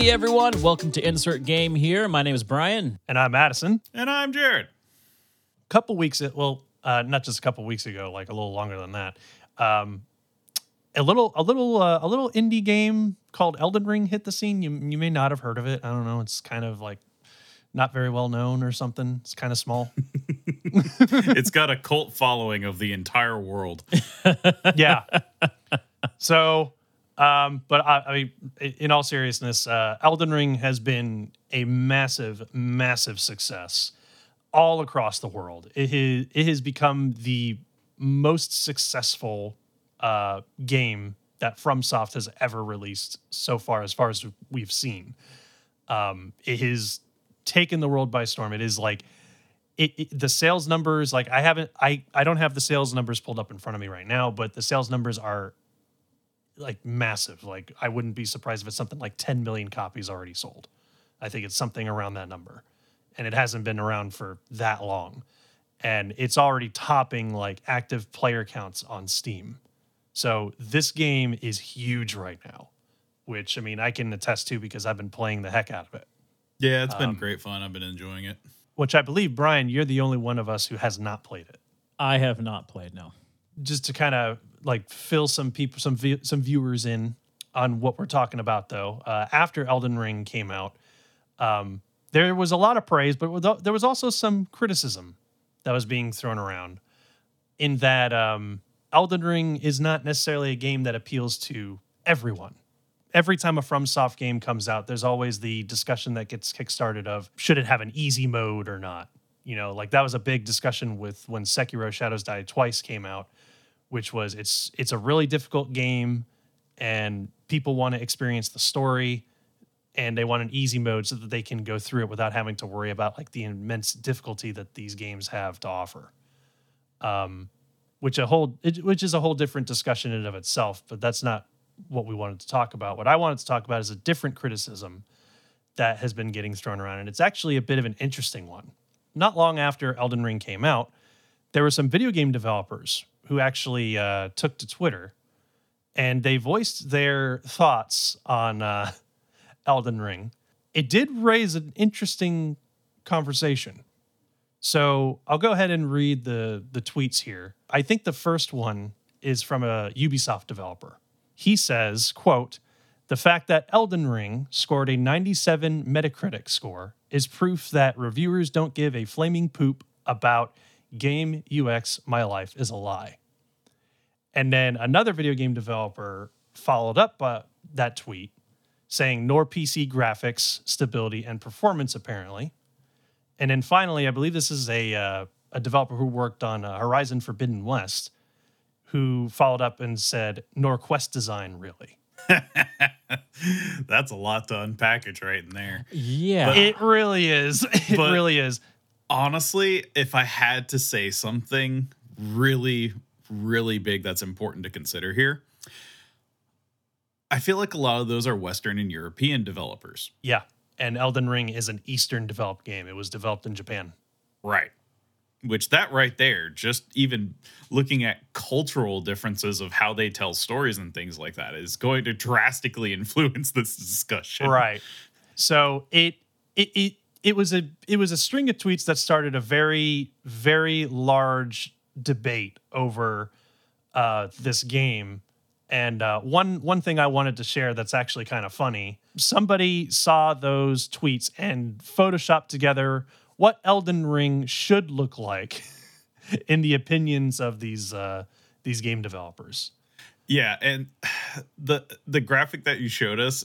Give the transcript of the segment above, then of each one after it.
Hey everyone, welcome to Insert Game here. My name is Brian. And I'm Madison. And I'm Jared. A couple weeks, well, uh, not just a couple weeks ago, like a little longer than that. Um, a little, a little, uh, a little indie game called Elden Ring hit the scene. You, you may not have heard of it. I don't know. It's kind of like not very well known or something. It's kind of small. it's got a cult following of the entire world. yeah. So, um, but I, I mean, in all seriousness, uh, Elden Ring has been a massive, massive success all across the world. It has, it has become the most successful uh, game that FromSoft has ever released so far, as far as we've seen. Um, it has taken the world by storm. It is like it, it, the sales numbers. Like I haven't, I I don't have the sales numbers pulled up in front of me right now, but the sales numbers are like massive. Like I wouldn't be surprised if it's something like 10 million copies already sold. I think it's something around that number, and it hasn't been around for that long, and it's already topping like active player counts on Steam. So this game is huge right now, which I mean I can attest to because I've been playing the heck out of it. Yeah, it's been um, great fun. I've been enjoying it. Which I believe, Brian, you're the only one of us who has not played it. I have not played. No. Just to kind of like fill some people, some some viewers in on what we're talking about, though. Uh, after Elden Ring came out, um, there was a lot of praise, but there was also some criticism that was being thrown around. In that, um, Elden Ring is not necessarily a game that appeals to everyone every time a FromSoft game comes out, there's always the discussion that gets kickstarted of should it have an easy mode or not. You know, like that was a big discussion with when Sekiro Shadows Die Twice came out, which was it's it's a really difficult game and people want to experience the story and they want an easy mode so that they can go through it without having to worry about like the immense difficulty that these games have to offer. Um, which a whole which is a whole different discussion in of itself, but that's not what we wanted to talk about. What I wanted to talk about is a different criticism that has been getting thrown around, and it's actually a bit of an interesting one. Not long after Elden Ring came out, there were some video game developers who actually uh, took to Twitter and they voiced their thoughts on uh, Elden Ring. It did raise an interesting conversation. So I'll go ahead and read the the tweets here. I think the first one is from a Ubisoft developer. He says, quote, the fact that Elden Ring scored a 97 Metacritic score is proof that reviewers don't give a flaming poop about game UX. My life is a lie. And then another video game developer followed up uh, that tweet saying nor PC graphics, stability, and performance, apparently. And then finally, I believe this is a, uh, a developer who worked on uh, Horizon Forbidden West who followed up and said, nor quest design, really. That's a lot to unpackage right in there. Yeah. But, it really is. It really is. Honestly, if I had to say something really, really big that's important to consider here, I feel like a lot of those are Western and European developers. Yeah. And Elden Ring is an Eastern developed game. It was developed in Japan. Right which that right there just even looking at cultural differences of how they tell stories and things like that is going to drastically influence this discussion right so it it it, it was a it was a string of tweets that started a very very large debate over uh, this game and uh, one one thing I wanted to share that's actually kind of funny. Somebody saw those tweets and photoshopped together what Elden Ring should look like in the opinions of these uh, these game developers. Yeah, and the the graphic that you showed us,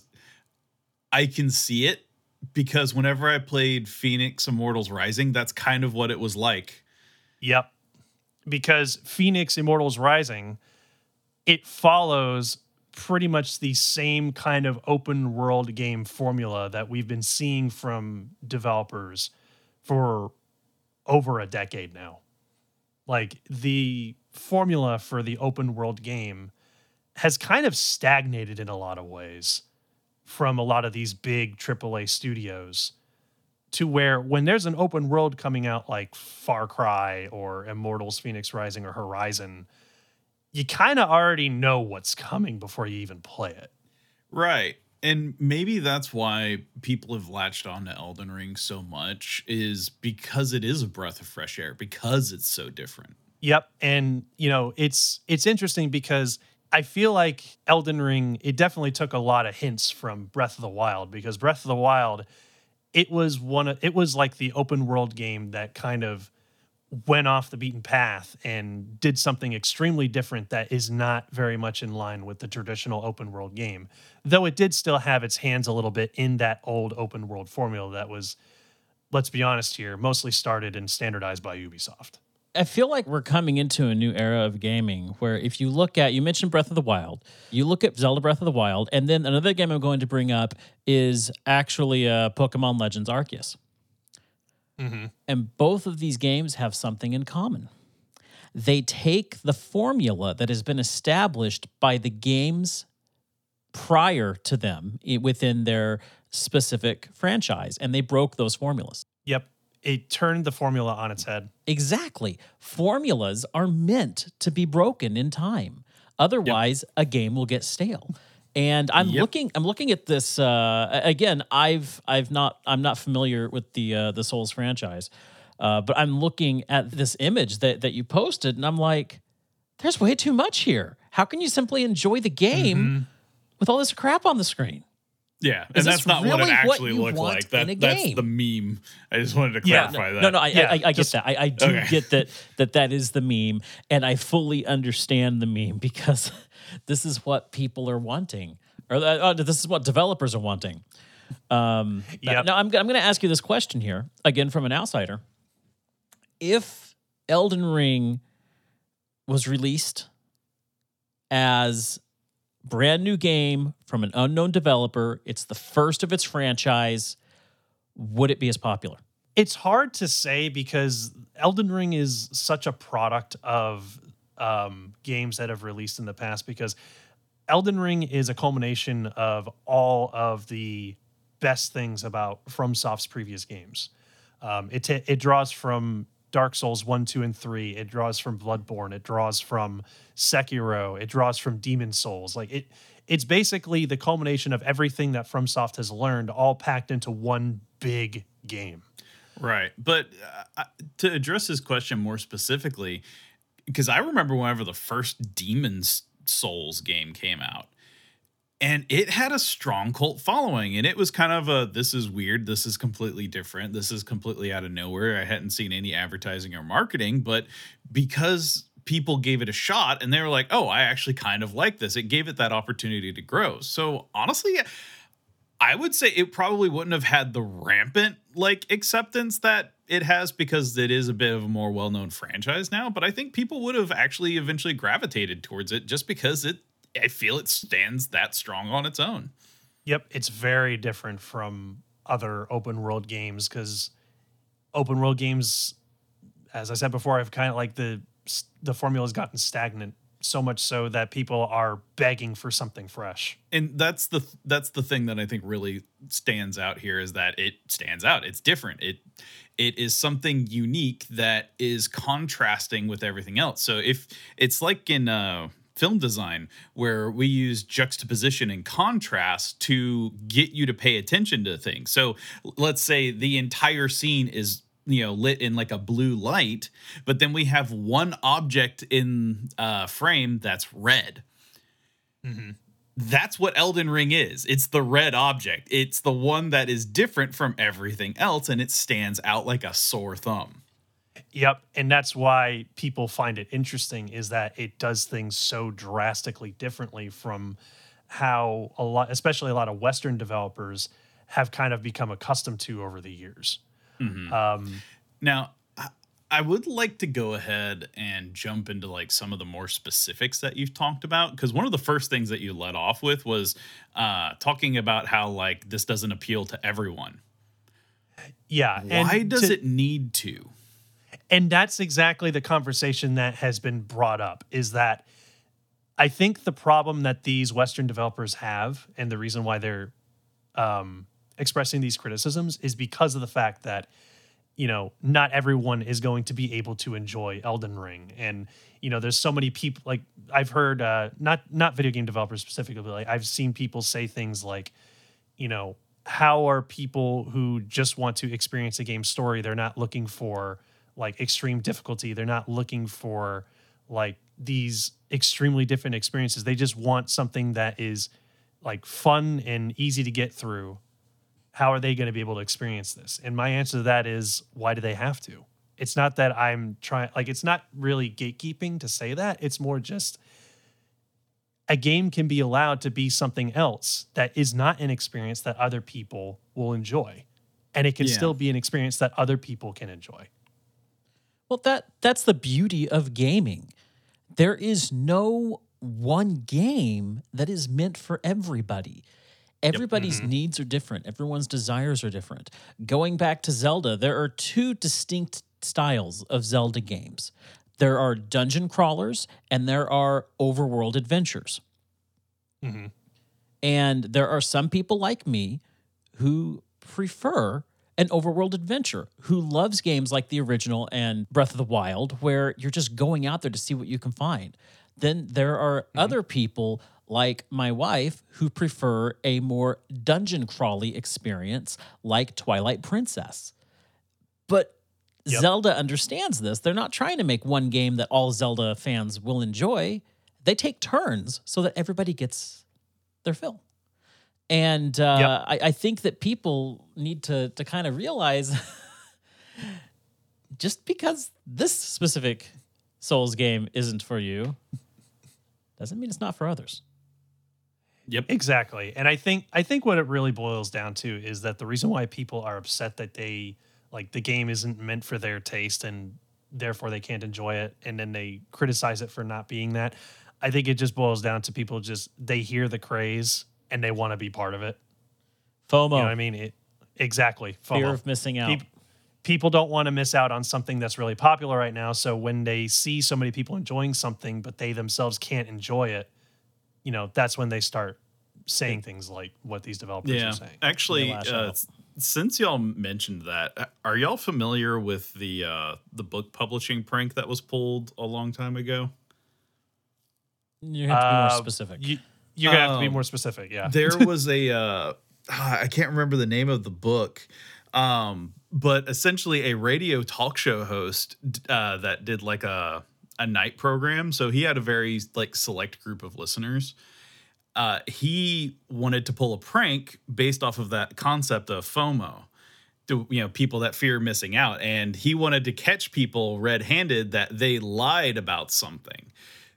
I can see it because whenever I played Phoenix Immortals Rising, that's kind of what it was like. Yep. Because Phoenix Immortals Rising, it follows pretty much the same kind of open world game formula that we've been seeing from developers for over a decade now. Like the formula for the open world game has kind of stagnated in a lot of ways from a lot of these big AAA studios to where when there's an open world coming out like Far Cry or Immortals Fenyx Rising or Horizon, you kind of already know what's coming before you even play it. Right. And maybe that's why people have latched on to Elden Ring so much is because it is a breath of fresh air because it's so different. Yep, and you know it's it's interesting because I feel like Elden Ring it definitely took a lot of hints from Breath of the Wild because Breath of the Wild it was one of it was like the open world game that kind of went off the beaten path and did something extremely different that is not very much in line with the traditional open world game. Though it did still have its hands a little bit in that old open world formula that was let's be honest here, mostly started and standardized by Ubisoft. I feel like we're coming into a new era of gaming where if you look at, you mentioned Breath of the Wild, you look at Zelda Breath of the Wild, and then another game I'm going to bring up is actually uh, Pokemon Legends Arceus. Mm-hmm. And both of these games have something in common. They take the formula that has been established by the games prior to them within their specific franchise, and they broke those formulas. Yep. It turned the formula on its head. Exactly. Formulas are meant to be broken in time. Otherwise, a game will get stale. And I'm Yep. looking I'm looking at this uh, again, I've I've not I'm not familiar with the uh, the Souls franchise. Uh, but I'm looking at this image that that you posted and I'm like there's way too much here. How can you simply enjoy the game Mm-hmm. with all this crap on the screen? Yeah, and that's not what it really what actually you looked like. That that's the meme. I just wanted to Yeah, clarify that. No, no, I, Yeah, I, I get just- that. I, I do Okay. get that that that is the meme, and I fully understand the meme because this is what people are wanting, or uh, uh, this is what developers are wanting. Um, Yep. Now, I'm, I'm going to ask you this question here again from an outsider: If Elden Ring was released as brand new game from an unknown developer, it's the first of its franchise. Would it be as popular? It's hard to say because Elden Ring is such a product of um, games that have released in the past. Because Elden Ring is a culmination of all of the best things about FromSoft's previous games. Um, it ta- it draws from Dark Souls one, two, and three. It draws from Bloodborne. It draws from Sekiro. It draws from Demon Souls. Like it, it's basically the culmination of everything that FromSoft has learned, all packed into one big game. Right. But uh, to address this question more specifically, because I remember whenever the first Demon's Souls game came out, and it had a strong cult following, and it was kind of a this is weird, this is completely different, this is completely out of nowhere. I hadn't seen any advertising or marketing, but because people gave it a shot and they were like, oh, I actually kind of like this, it gave it that opportunity to grow. So honestly, I would say it probably wouldn't have had the rampant like acceptance that it has because it is a bit of a more well-known franchise now, but I think people would have actually eventually gravitated towards it just because it I feel it stands that strong on its own. Yep, it's very different from other open world games because open world games, as I said before, I've kind of like the the formula has gotten stagnant so much so that people are begging for something fresh. And that's the that's the thing that I think really stands out here is that it stands out. It's different. It it is something unique that is contrasting with everything else. So if it's like in uh film design where we use juxtaposition and contrast to get you to pay attention to things. So let's say the entire scene is you know lit in like a blue light, but then we have one object in uh frame that's red. That's what Elden Ring is. It's the red object. It's the one that is different from everything else and it stands out like a sore thumb. Yep, and that's why people find it interesting is that it does things so drastically differently from how a lot, especially a lot of Western developers, have kind of become accustomed to over the years. Um, Now, I- would like to go ahead and jump into like some of the more specifics that you've talked about because one of the first things that you led off with was uh, talking about how like this doesn't appeal to everyone. yeah, Why does to- it need to? And that's exactly the conversation that has been brought up is that i think the problem that these western developers have and the reason why they're um, expressing these criticisms is because of the fact that you know not everyone is going to be able to enjoy elden ring and you know there's so many people like i've heard uh, not not video game developers specifically but like i've seen people say things like you know, how are people who just want to experience a game story? They're not looking for like extreme difficulty. They're not looking for like these extremely different experiences. They just want something that is like fun and easy to get through. How are they going to be able to experience this? And my answer to that is why do they have to? It's not that I'm trying like it's not really gatekeeping to say that. It's more just a game can be allowed to be something else that is not an experience that other people will enjoy. And it can Yeah. still be an experience that other people can enjoy. Well, that that's the beauty of gaming. There is no one game that is meant for everybody. Everybody's needs are different. Everyone's desires are different. Going back to Zelda, there are two distinct styles of Zelda games. There are dungeon crawlers and there are overworld adventures. Mhm. And there are some people like me who prefer an overworld adventure, who loves games like the original and Breath of the Wild, where you're just going out there to see what you can find. Then there are other people like my wife who prefer a more dungeon crawly experience like Twilight Princess. But Yep. Zelda understands this. They're not trying to make one game that all Zelda fans will enjoy. They take turns so that everybody gets their fill. And uh, Yep. I, I think that people need to to kind of realize just because this specific Souls game isn't for you doesn't mean it's not for others. Yep. Exactly. And I think I think what it really boils down to is that the reason why people are upset that they like the game isn't meant for their taste and therefore they can't enjoy it and then they criticize it for not being that. I think it just boils down to people just they hear the craze and they want to be part of it. FOMO, You know what I mean? It exactly. fear of missing out. Peop- people don't want to miss out on something that's really popular right now. So when they see so many people enjoying something, but they themselves can't enjoy it, you know, that's when they start saying things like what these developers Yeah. are saying. Actually, uh, since y'all mentioned that, uh, are y'all familiar with the uh, the book publishing prank that was pulled a long time ago? you have to be more Uh, specific. You, you're gonna have to be Um, more specific. Yeah. there was a uh, I can't remember the name of the book, um, but essentially a radio talk show host uh, that did like a a night program. So he had a very like select group of listeners. Uh, he wanted to pull a prank based off of that concept of FOMO. To, you know, people that fear missing out, and he wanted to catch people red-handed that they lied about something.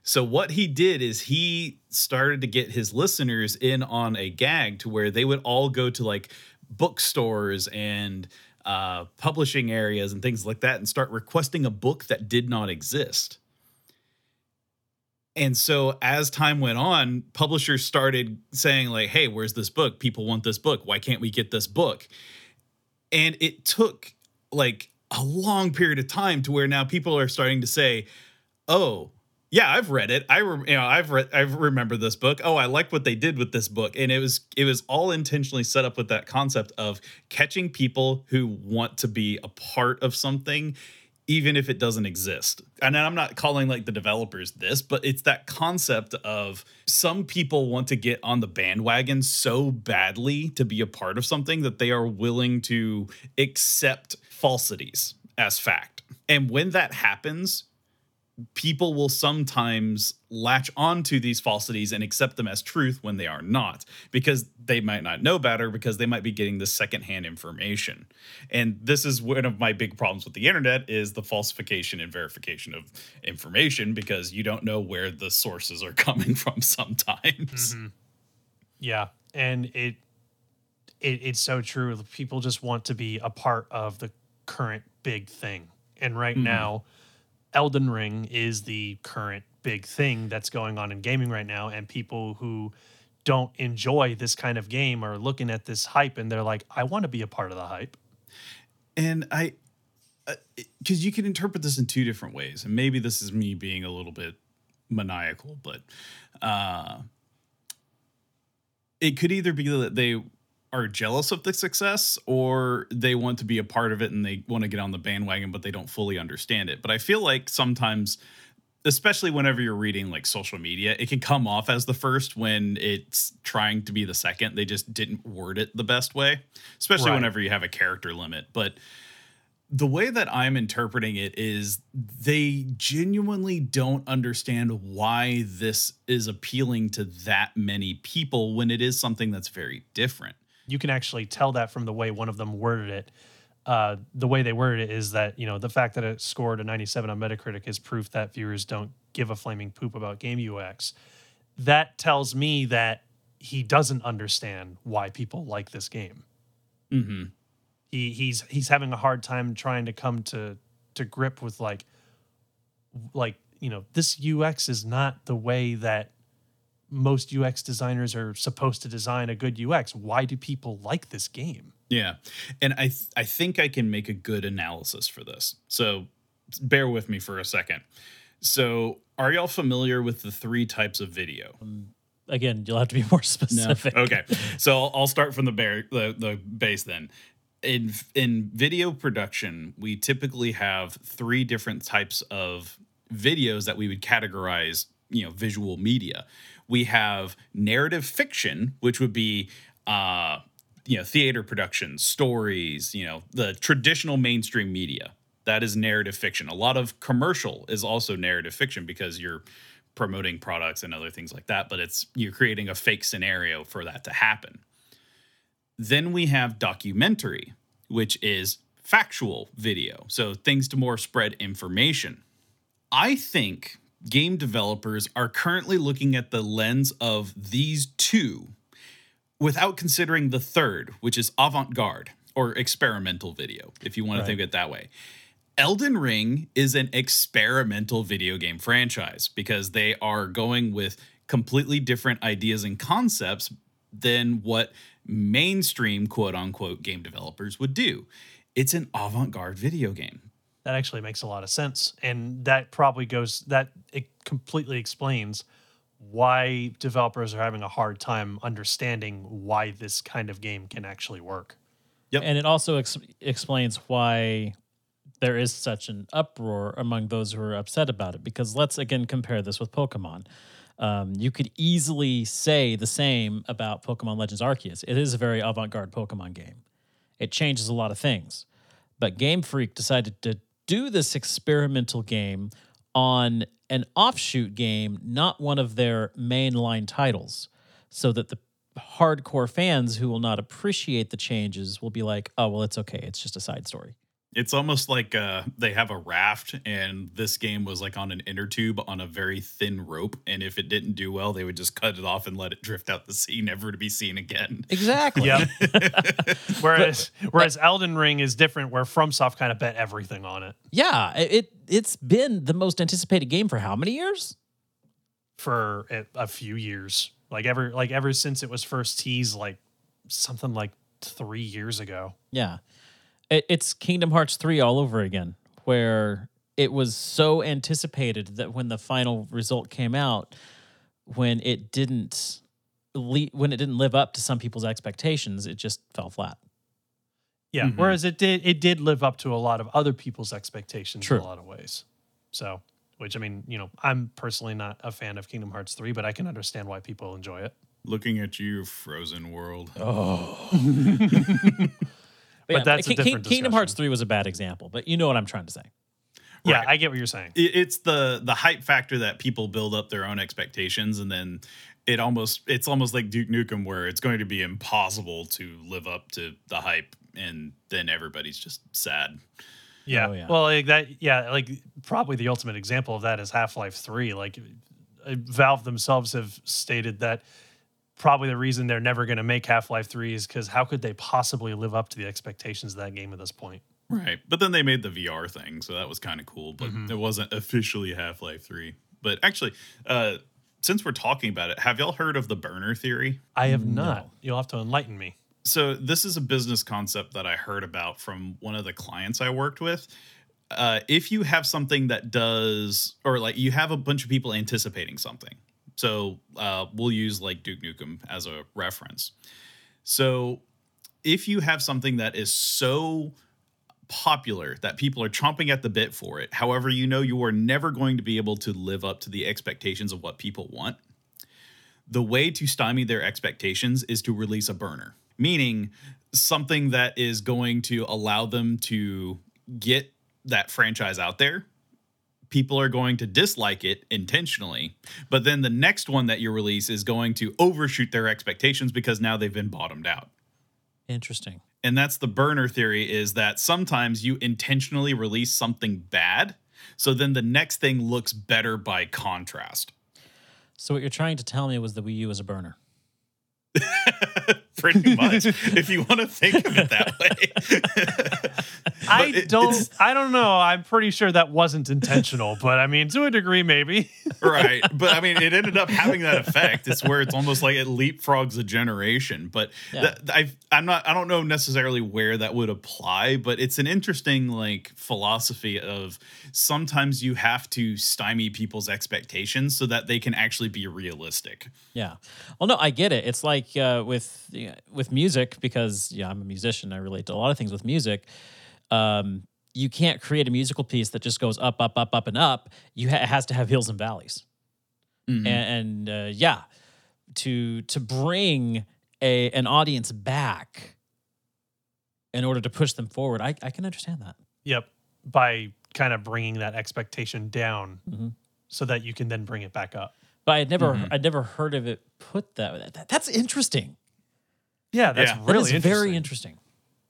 So what he did is he started to get his listeners in on a gag to where they would all go to like bookstores and uh, publishing areas and things like that and start requesting a book that did not exist. And so as time went on, publishers started saying like, "Hey, where's this book? People want this book. Why can't we get this book?" And it took like a long period of time to where now people are starting to say, "Oh, yeah, I've read it. I you know I've read I remember this book. Oh, I like what they did with this book, and it was it was all intentionally set up with that concept of catching people who want to be a part of something, even if it doesn't exist. And I'm not calling like the developers this, but it's that concept of some people want to get on the bandwagon so badly to be a part of something that they are willing to accept falsities as fact. And when that happens, people will sometimes latch onto these falsities and accept them as truth when they are not because they might not know better because they might be getting the secondhand information and this is one of my big problems with the internet is the falsification and verification of information because you don't know where the sources are coming from sometimes Mhm. Yeah, and it, it it's so true. People just want to be a part of the current big thing, and right Mhm. now, Elden Ring is the current big thing that's going on in gaming right now, and people who don't enjoy this kind of game are looking at this hype and they're like, I want to be a part of the hype. and i because you can interpret this in two different ways and maybe this is me being a little bit maniacal but uh it could either be that they are jealous of the success or they want to be a part of it and they want to get on the bandwagon but they don't fully understand it but i feel like sometimes especially whenever you're reading like social media, it can come off as the first when it's trying to be the second. They just didn't word it the best way, especially Right. whenever you have a character limit. But the way that I'm interpreting it is they genuinely don't understand why this is appealing to that many people when it is something that's very different. You can actually tell that from the way one of them worded it. Uh, the way they worded it is that you know the fact that it scored a 97 on Metacritic is proof that viewers don't give a flaming poop about game UX. That tells me that he doesn't understand why people like this game. Mm-hmm. He he's he's having a hard time trying to come to to grip with like like you know this UX is not the way that most UX designers are supposed to design a good UX. Why do people like this game? Yeah. And I th- I think I can make a good analysis for this. So bear with me for a second. So are y'all familiar with the three types of video? Um, again, you'll have to be more specific. Okay. So I'll, I'll start from the bear the, the base then. In in video production, we typically have three different types of videos that we would categorize, you know, visual media. We have narrative fiction, which would be uh you know, theater productions, stories, you know, the traditional mainstream media. That is narrative fiction. A lot of commercial is also narrative fiction because you're promoting products and other things like that, but it's you're creating a fake scenario for that to happen. Then we have documentary, which is factual video. So things to more spread information. I think game developers are currently looking at the lens of these two without considering the third, which is avant garde or experimental video, if you want to think of it that way. Elden Ring is an experimental video game franchise because they are going with completely different ideas and concepts than what mainstream quote unquote game developers would do. It's an avant garde video game. That actually makes a lot of sense. And that probably goes, that it completely explains why developers are having a hard time understanding why this kind of game can actually work. Yep. And it also ex- explains why there is such an uproar among those who are upset about it. Because let's again compare this with Pokemon. Um, you could easily say the same about Pokemon Legends Arceus. It is a very avant garde Pokemon game, it changes a lot of things. But Game Freak decided to do this experimental game on an offshoot game, not one of their mainline titles, so that the hardcore fans who will not appreciate the changes will be like, oh, well, it's okay. It's just a side story. It's almost like uh, they have a raft, and this game was like on an inner tube on a very thin rope. And if it didn't do well, they would just cut it off and let it drift out the sea, never to be seen again. Exactly. Yeah. whereas whereas Elden Ring is different where FromSoft kind of bet everything on it Yeah. It, it it's been the most anticipated game for how many years? for a, a few years. Like ever like ever since it was first teased like something like 3 years ago. Yeah. It, it's Kingdom Hearts 3 all over again, where it was so anticipated that when the final result came out, when it didn't le- when it didn't live up to some people's expectations, it just fell flat. Yeah. Mhm. Whereas it did it did live up to a lot of other people's expectations True. in a lot of ways. So, which I mean, you know, I'm personally not a fan of Kingdom Hearts 3, but I can understand why people enjoy it. Looking at you, Frozen World. Oh. But that's a Ki- Ki- different Kingdom Hearts 3 was a bad example, but you know what I'm trying to say. Yeah, Right. I get what you're saying. it's the the hype factor that people build up their own expectations and then it almost it's almost like Duke Nukem where it's going to be impossible to live up to the hype and then everybody's just sad. Yeah. Oh, yeah. Well, like that. Yeah. Like probably the ultimate example of that is Half Life 3. Like uh, Valve themselves have stated that probably the reason they're never going to make Half Life 3 is because how could they possibly live up to the expectations of that game at this point? Right. But then they made the VR thing, so that was kind of cool, but Mhm. it wasn't officially Half-Life 3. But actually, uh since we're talking about it, have y'all heard of the burner theory? I have No. not. You'll have to enlighten me. so this is a business concept that I heard about from one of the clients I worked with. Uh, if you have something that does, or like you have a bunch of people anticipating something, so uh, we'll use like Duke Nukem as a reference. So if you have something that is so popular that people are chomping at the bit for it. However, you know you are never going to be able to live up to the expectations of what people want. The way to stymie their expectations is to release a burner, meaning something that is going to allow them to get that franchise out there. People are going to dislike it intentionally, but then the next one that you release is going to overshoot their expectations because now they've been bottomed out Interesting. and that's the burner theory is that sometimes you intentionally release something bad so then the next thing looks better by contrast So what you're trying to tell me was the Wii U was a burner. pretty much if you want to think of it that way I it- don't. I don't know. I'm pretty sure that wasn't intentional, but I mean, to a degree, maybe. right but i mean it ended up having that effect it's where it's almost like it leapfrogs a generation but Yeah. that, i i'm not i don't know necessarily where that would apply but it's an interesting like philosophy of sometimes you have to stymie people's expectations so that they can actually be realistic Yeah. Well, no, I get it. It's like uh, with with music because yeah, I'm a musician. I relate to a lot of things with music. Um, you can't create a musical piece that just goes up, up, up, up, and up. You ha- it has to have hills and valleys. Mhm. And, and uh, yeah, to to bring a an audience back in order to push them forward, I, I can understand that. Yep. By kind of bringing that expectation down, Mhm. so that you can then bring it back up. But I'd never Mhm. I'd never heard of it put that way. That- that's interesting. Yeah, that's Yeah. That really is very interesting. interesting.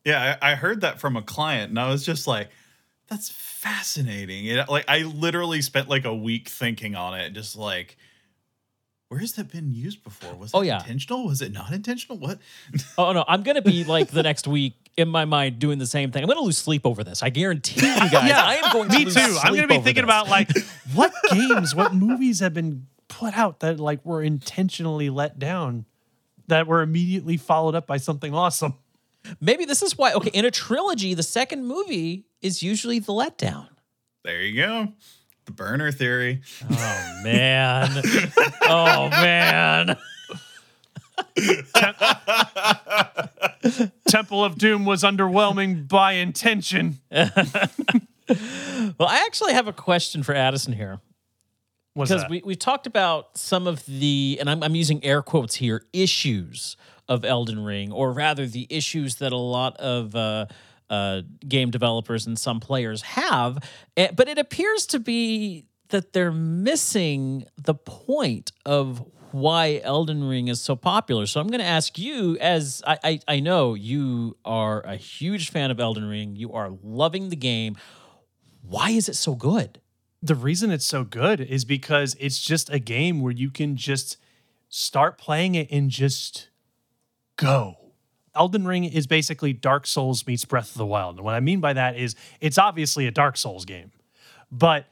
Yeah, I, I heard that from a client, and I was just like, "That's fascinating." It, like, I literally spent like a week thinking on it, just like, where has that been used before? Was it Oh, yeah. intentional? Was it not intentional? What? Oh no, I'm gonna be like the next week in my mind doing the same thing. I'm gonna lose sleep over this. I guarantee you guys. Yeah, I am going to Me lose too. I'm going to be thinking this. about like what games, what movies have been put out that like were intentionally let down, that were immediately followed up by something awesome. maybe this is why. Okay, in a trilogy, the second movie is usually the letdown. There you go. The burner theory. Oh man. oh man. Temple of Doom was underwhelming by intention. Well, I actually have a question for Addison here. Because we, we've talked about some of the and I'm, I'm using air quotes here issues of elden ring or rather the issues that a lot of uh, uh, game developers and some players have. Eh, but it appears to be that they're missing the point of why elden ring is so popular. So i'm going to ask you as I, I, I know you are a huge fan of elden ring you are loving the game why is it so good the reason it's so good is because it's just a game where you can just start playing it and just go. Elden Ring is basically Dark Souls meets Breath of the Wild. And what I mean by that is it's obviously a Dark Souls game. But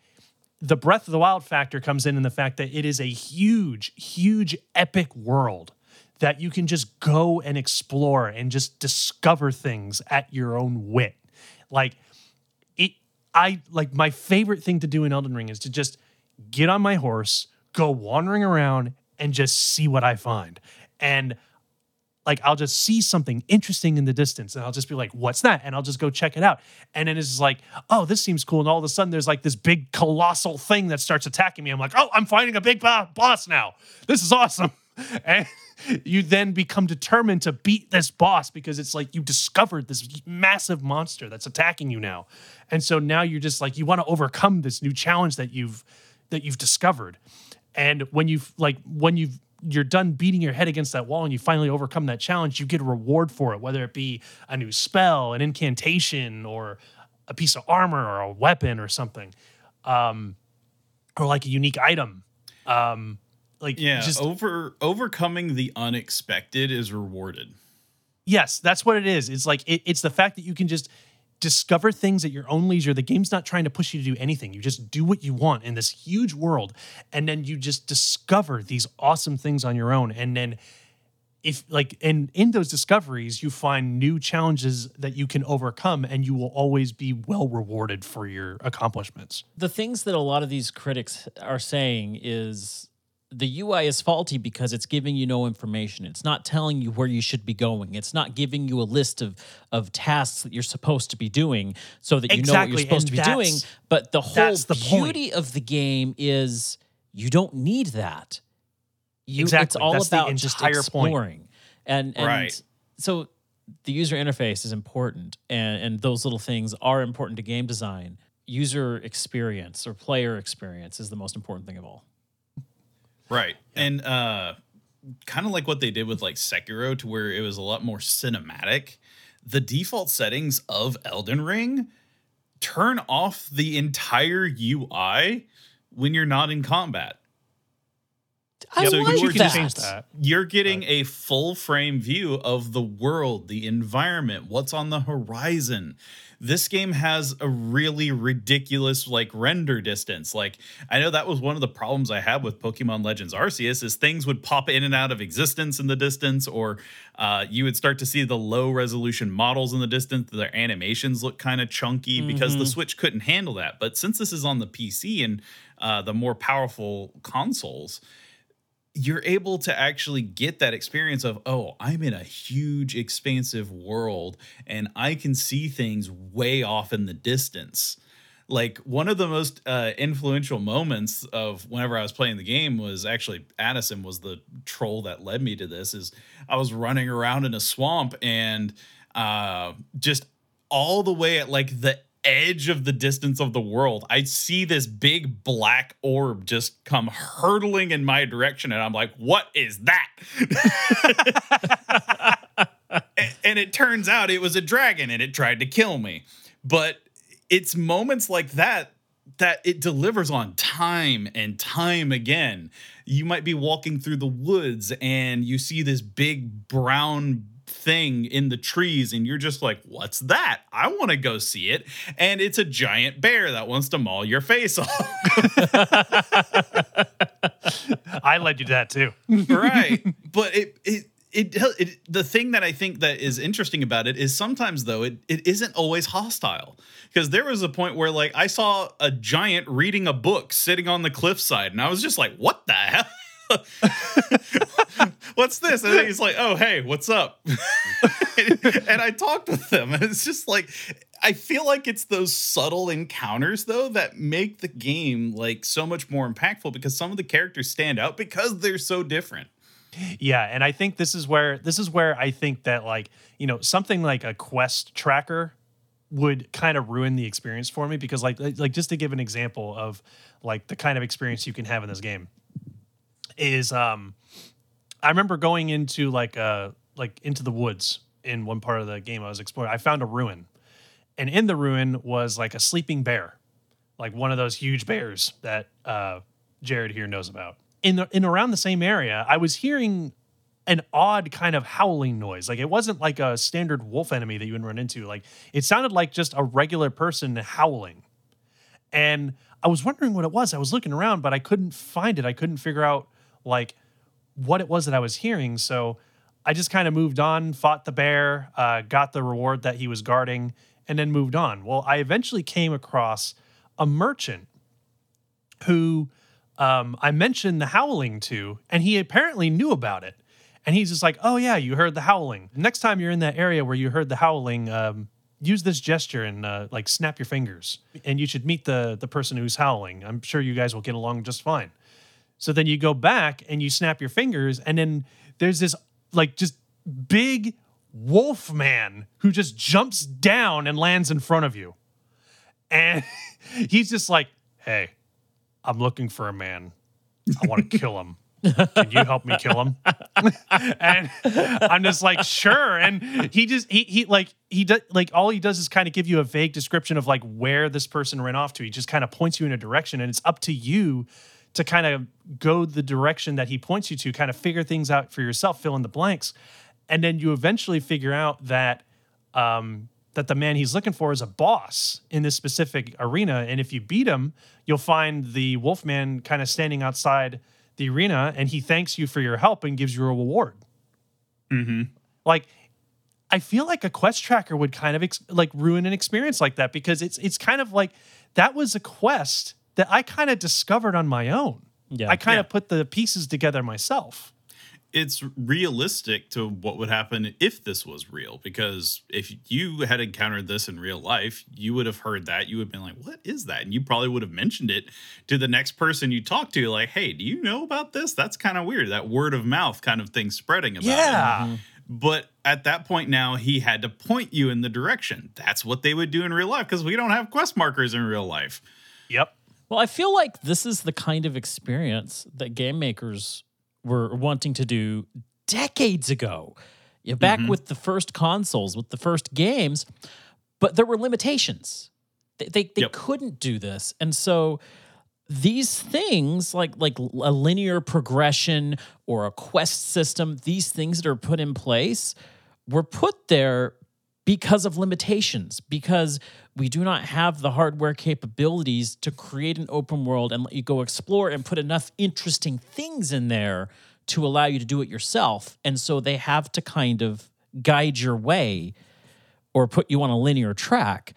the Breath of the Wild factor comes in in the fact that it is a huge, huge, epic world that you can just go and explore and just discover things at your own wit. Like, I like my favorite thing to do in Elden Ring is to just get on my horse, go wandering around and just see what I find. And like I'll just see something interesting in the distance and I'll just be like, what's that? And I'll just go check it out. And then it's like, oh, this seems cool. And all of a sudden there's like this big colossal thing that starts attacking me. I'm like, oh, I'm fighting a big boss now. This is awesome. And you then become determined to beat this boss because it's like you discovered this massive monster that's attacking you now. And so now you're just like you want to overcome this new challenge that you've that you've discovered. And when you've like when you've you're done beating your head against that wall and you finally overcome that challenge, you get a reward for it, whether it be a new spell, an incantation, or a piece of armor or a weapon or something. Um, or like a unique item. Um, like Yeah, just over overcoming the unexpected is rewarded. Yes, that's what it is. It's like it, it's the fact that you can just discover things at your own leisure. The game's not trying to push you to do anything. You just do what you want in this huge world, and then you just discover these awesome things on your own. And then, if like, and in those discoveries, you find new challenges that you can overcome, and you will always be well rewarded for your accomplishments. the things that a lot of these critics are saying is the UI is faulty because it's giving you no information. It's not telling you where you should be going. It's not giving you a list of of tasks that you're supposed to be doing so that you know what you're supposed and to be doing. But the whole the point. beauty of the game is you don't need that. You, It's all that's the about just entire point. exploring. And, and Right. so the user interface is important and, and those little things are important to game design. User experience or player experience is the most important thing of all. Right. And uh kind of like what they did with like Sekiro to where it was a lot more cinematic. The default settings of Elden Ring turn off the entire UI when you're not in combat. I so like you can that. change that. You're getting a full frame view of the world, the environment, what's on the horizon. This game has a really ridiculous like render distance. Like I know that was one of the problems I had with Pokemon Legends Arceus is things would pop in and out of existence in the distance, or uh, you would start to see the low resolution models in the distance. Their animations look kind of chunky because the Switch couldn't handle that. But since this is on the PC and uh, the more powerful consoles, you're able to actually get that experience of oh i'm in a huge expansive world and i can see things way off in the distance. Like one of the most uh, influential moments of whenever i was playing the game was actually addison was the troll that led me to this is i was running around in a swamp and uh, just all the way at like the edge of the distance of the world, I see this big black orb just come hurtling in my direction, and I'm like, "What is that?" And it turns out it was a dragon, and it tried to kill me. But it's moments like that that it delivers on time and time again. You might be walking through the woods and you see this big brown thing in the trees and you're just like what's that? I want to go see it. And it's a giant bear that wants to maul your face off. I led you to that too. right. But it it it, it the thing that I think that is interesting about it is sometimes though it, it isn't always hostile. Because there was a point where like I saw a giant reading a book sitting on the cliffside and I was just like what the hell what's this? And he's like oh hey what's up? And I talked with them and it's just like I feel like it's those subtle encounters though that make the game like so much more impactful because some of the characters stand out because they're so different. Yeah, and I think this is where this is where I think that like you know something like a quest tracker would kind of ruin the experience for me because like like just to give an example of like the kind of experience you can have in this game is um I remember going into like uh like into the woods in one part of the game I was exploring. I found a ruin. And in the ruin was like a sleeping bear. Like one of those huge bears that uh Jared here knows about. In the, in around the same area, I was hearing an odd kind of howling noise. Like it wasn't like a standard wolf enemy that you would run into. Like it sounded like just a regular person howling. And I was wondering what it was. I was looking around, but I couldn't find it. I couldn't figure out like what it was that I was hearing. So I just kind of moved on, fought the bear, uh, got the reward that he was guarding, and then moved on. Well, I eventually came across a merchant who um, I mentioned the howling to, and he apparently knew about it. And he's just like, "Oh yeah, you heard the howling. Next time you're in that area where you heard the howling, um, use this gesture and uh, like snap your fingers, and you should meet the the person who's howling. I'm sure you guys will get along just fine." So then you go back and you snap your fingers, and then there's this like just big wolf man who just jumps down and lands in front of you. And he's just like, hey, I'm looking for a man. I want to kill him. Can you help me kill him? and I'm just like, sure. And he just he he like he does like all he does is kind of give you a vague description of like where this person ran off to. He just kind of points you in a direction, and it's up to you to kind of go the direction that he points you to, kind of figure things out for yourself, fill in the blanks, and then you eventually figure out that um, that the man he's looking for is a boss in this specific arena, and if you beat him, you'll find the Wolfman kind of standing outside the arena, and he thanks you for your help and gives you a reward. mm-hmm. Like, I feel like a quest tracker would kind of ex- like ruin an experience like that because it's it's kind of like that was a quest that I kind of discovered on my own. Yeah. I kind Yeah. of put the pieces together myself. it's realistic to what would happen if this was real because if you had encountered this in real life you would have heard that you would have been like what is that and you probably would have mentioned it to the next person you talk to like hey do you know about this that's kind of weird that word of mouth kind of thing spreading about it Yeah. but at that point now he had to point you in the direction that's what they would do in real life because we don't have quest markers in real life Yep. Well, I feel like this is the kind of experience that game makers were wanting to do decades ago. Yeah, back mm-hmm. with the first consoles, with the first games, but there were limitations. They they, they Yep. couldn't do this. And so these things like like a linear progression or a quest system, these things that are put in place were put there because of limitations, because we do not have the hardware capabilities to create an open world and let you go explore and put enough interesting things in there to allow you to do it yourself. And so they have to kind of guide your way or put you on a linear track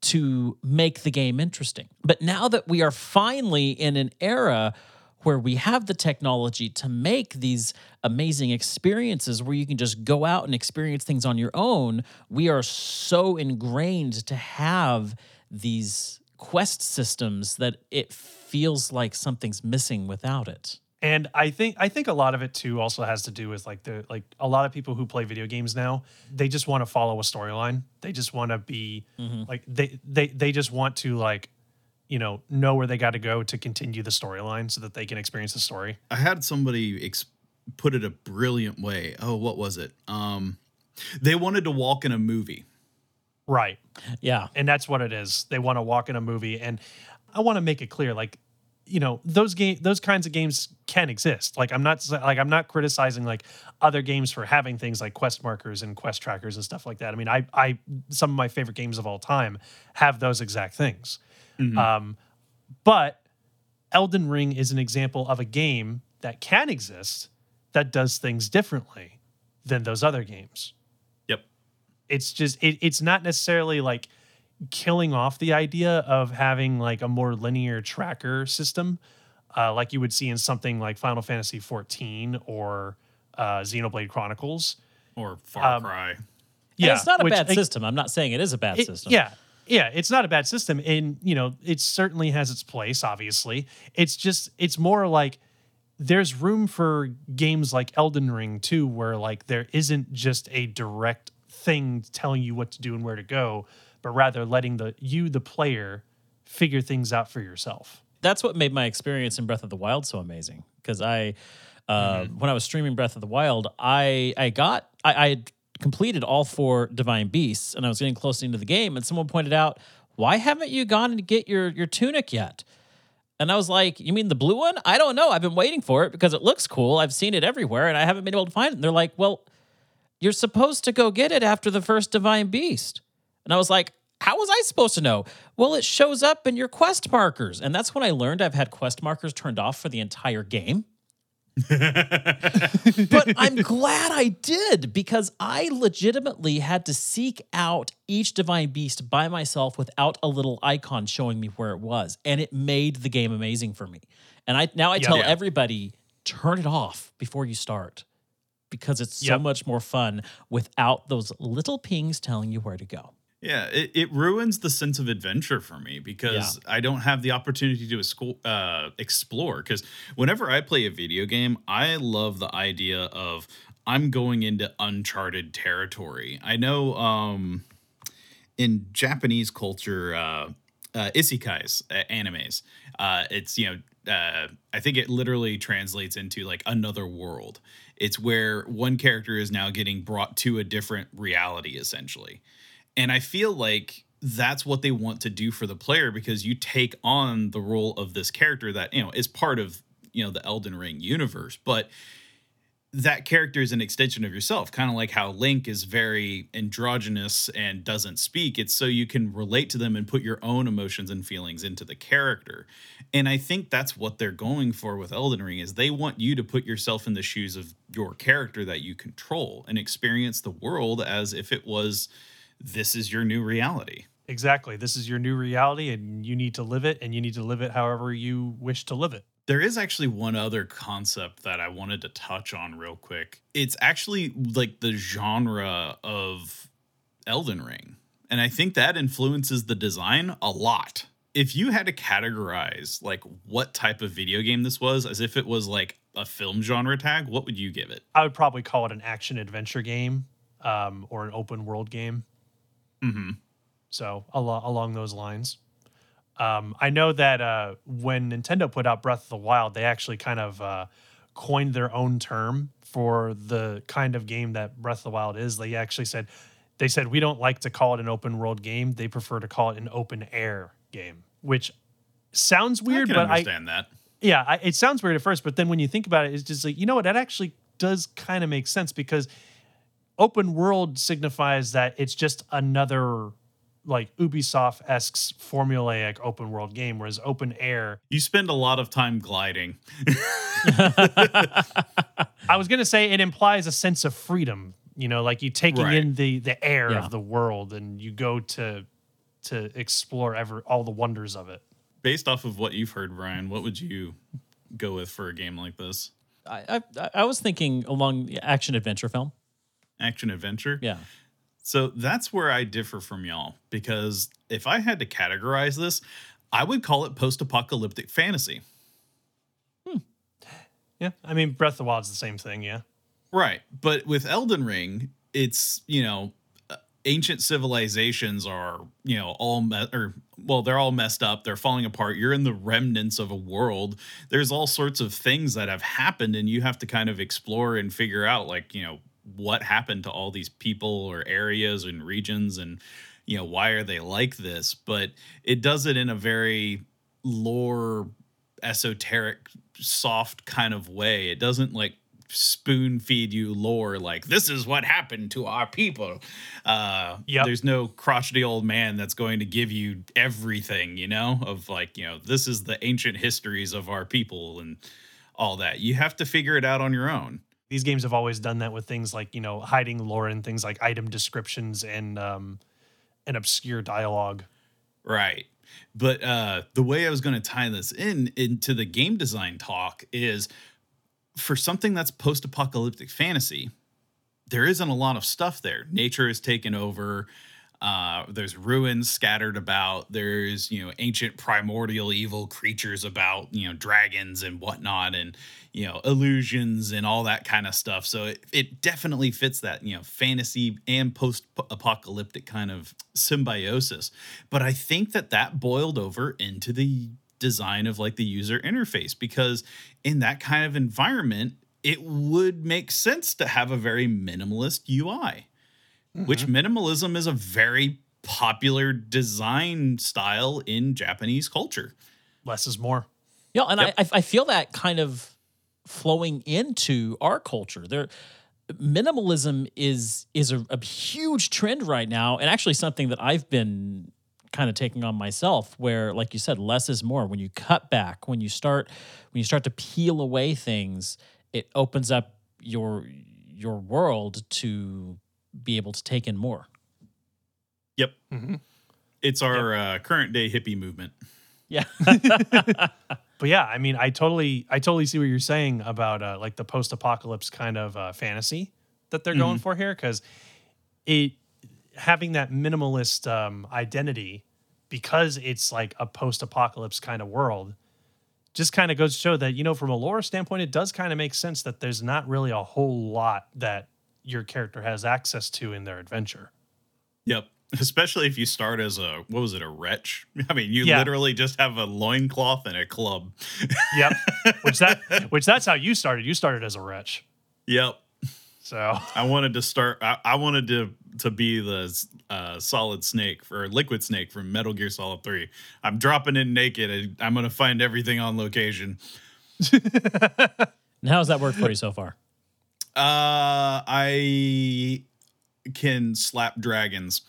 to make the game interesting. But now that we are finally in an era where we have the technology to make these amazing experiences where you can just go out and experience things on your own, we are so ingrained to have these quest systems that it feels like something's missing without it. And I think I think a lot of it too also has to do with like the like a lot of people who play video games now, they just want to follow a storyline. They just want to be mm-hmm. like they they they just want to like you know know where they got to go to continue the storyline so that they can experience the story. I had somebody ex- put it a brilliant way. Oh, what was it? Um, they wanted to walk in a movie. Right. Yeah. and that's what it is. They want to walk in a movie, and I want to make it clear, like you know, those game, those kinds of games can exist. Like I'm not like I'm not criticizing like other games for having things like quest markers and quest trackers and stuff like that. I mean, I I some of my favorite games of all time have those exact things. Um, but Elden Ring is an example of a game that can exist that does things differently than those other games Yep. it's just it, it's not necessarily like killing off the idea of having like a more linear tracker system uh, like you would see in something like final fantasy 14 or uh, xenoblade chronicles Or Far Um, Cry. And it's not a which, bad system. I'm not saying it is a bad it- system. yeah yeah it's not a bad system and you know it certainly has its place obviously it's just it's more like there's room for games like Elden Ring too where like there isn't just a direct thing telling you what to do and where to go but rather letting the you the player figure things out for yourself that's what made my experience in Breath of the Wild so amazing. Because I, uh, when I was streaming Breath of the Wild, I I got I, I had completed all four divine beasts, and I was getting close into the game, and someone pointed out, "Why haven't you gone to get your your tunic yet?" And I was like, "You mean the blue one? I don't know. I've been waiting for it because it looks cool. I've seen it everywhere, and I haven't been able to find it." And they're like, "Well, you're supposed to go get it after the first divine beast." And I was like, how was I supposed to know? Well, it shows up in your quest markers. And that's when I learned I've had quest markers turned off for the entire game. but I'm glad I did because I legitimately had to seek out each divine beast by myself without a little icon showing me where it was. And it made the game amazing for me. And I now I tell Yeah. everybody turn it off before you start because it's so much more fun without those little pings telling you where to go. Yeah, it, it ruins the sense of adventure for me because I don't have the opportunity to esco- uh, explore. Because whenever I play a video game, I love the idea of I'm going into uncharted territory. I know um, in Japanese culture, uh, uh, isekais, uh, animes, uh, it's, you know, uh, I think it literally translates into like another world. It's where one character is now getting brought to a different reality, essentially. And I feel like that's what they want to do for the player because you take on the role of this character that, you know, is part of, you know, the Elden Ring universe. But that character is an extension of yourself, kind of like how Link is very androgynous and doesn't speak. It's so you can relate to them and put your own emotions and feelings into the character. And I think that's what they're going for with Elden Ring is they want you to put yourself in the shoes of your character that you control and experience the world as if it was this is your new reality. exactly this is your new reality and you need to live it and you need to live it however you wish to live it There is actually one other concept that I wanted to touch on real quick. It's actually like the genre of Elden Ring. And I think that influences the design a lot. If you had to categorize like what type of video game this was as if it was like a film genre tag, what would you give it? I would probably call it an action adventure game um, or an open world game. Mm-hmm. So al- along those lines. Um, I know that uh, when Nintendo put out Breath of the Wild, they actually kind of uh, coined their own term for the kind of game that Breath of the Wild is. They actually said they said we don't like to call it an open world game. They prefer to call it an open air game, which sounds weird, I but I understand that. yeah, I, it sounds weird at first, but then when you think about it, it's just like you know what that actually does kind of make sense because open world signifies that it's just another like Ubisoft esque formulaic open world game, whereas open air. You spend a lot of time gliding. I was gonna say it implies a sense of freedom. You know, like you taking Right. in the the air Yeah. of the world, and you go to to explore ever all the wonders of it. Based off of what you've heard, Brian, what would you go with for a game like this? I, I I was thinking along the action adventure film. Action adventure? Yeah. So that's where I differ from y'all because if I had to categorize this, I would call it post apocalyptic fantasy. Yeah, I mean, Breath of the Wild's the same thing. Yeah, Right. But with Elden Ring, it's, you know, uh, ancient civilizations are, you know, all me- or well, they're all messed up. They're falling apart. You're in the remnants of a world. There's all sorts of things that have happened and you have to kind of explore and figure out like, you know, what happened to all these people or areas and regions and you know, why are they like this? But it does it in a very lore esoteric soft kind of way. It doesn't like spoon feed you lore like this is what happened to our people. Uh Yep. there's no crotchety old man that's going to give you everything, you know, of like, you know, this is the ancient histories of our people and all that. You have to figure it out on your own. These games have always done that with things like you know hiding lore and things like item descriptions and um, and obscure dialogue. Right. But uh the way I was going to tie this in into the game design talk is for something that's post-apocalyptic fantasy, there isn't a lot of stuff there. Nature is taken over. Uh, there's ruins scattered about. There's you know ancient primordial evil creatures about. You know dragons and whatnot, and you know illusions and all that kind of stuff. So it, it definitely fits that you know fantasy and post-apocalyptic kind of symbiosis. But I think that that boiled over into the design of like the user interface because in that kind of environment it would make sense to have a very minimalist UI which mm-hmm. minimalism is a very popular design style in Japanese culture. Less is more. Yeah, and Yep. I I I feel that kind of flowing into our culture. There, minimalism is is a, a huge trend right now, and actually something that I've been kind of taking on myself. Where, like you said, less is more. When you cut back, when you start when you start to peel away things, it opens up your your world to be able to take in more. Yep. Mhm. It's our uh, current day hippie movement. Yeah. But yeah, I mean, I totally, I totally see what you're saying about uh, like the post-apocalypse kind of uh, fantasy that they're going for here, because it having that minimalist um, identity because it's like a post-apocalypse kind of world just kind of goes to show that you know from a lore standpoint it does kind of make sense that there's not really a whole lot that your character has access to in their adventure Yep. Especially if you start as a what was it, a wretch? I mean, you Yeah. literally just have a loincloth and a club. yep which that which that's how you started you started as a wretch yep. so I wanted to start I, I wanted to to be the uh, solid snake or liquid snake from Metal Gear Solid 3. I'm dropping in naked and I'm gonna find everything on location. and how has that worked for you so far? Uh, I can slap dragons.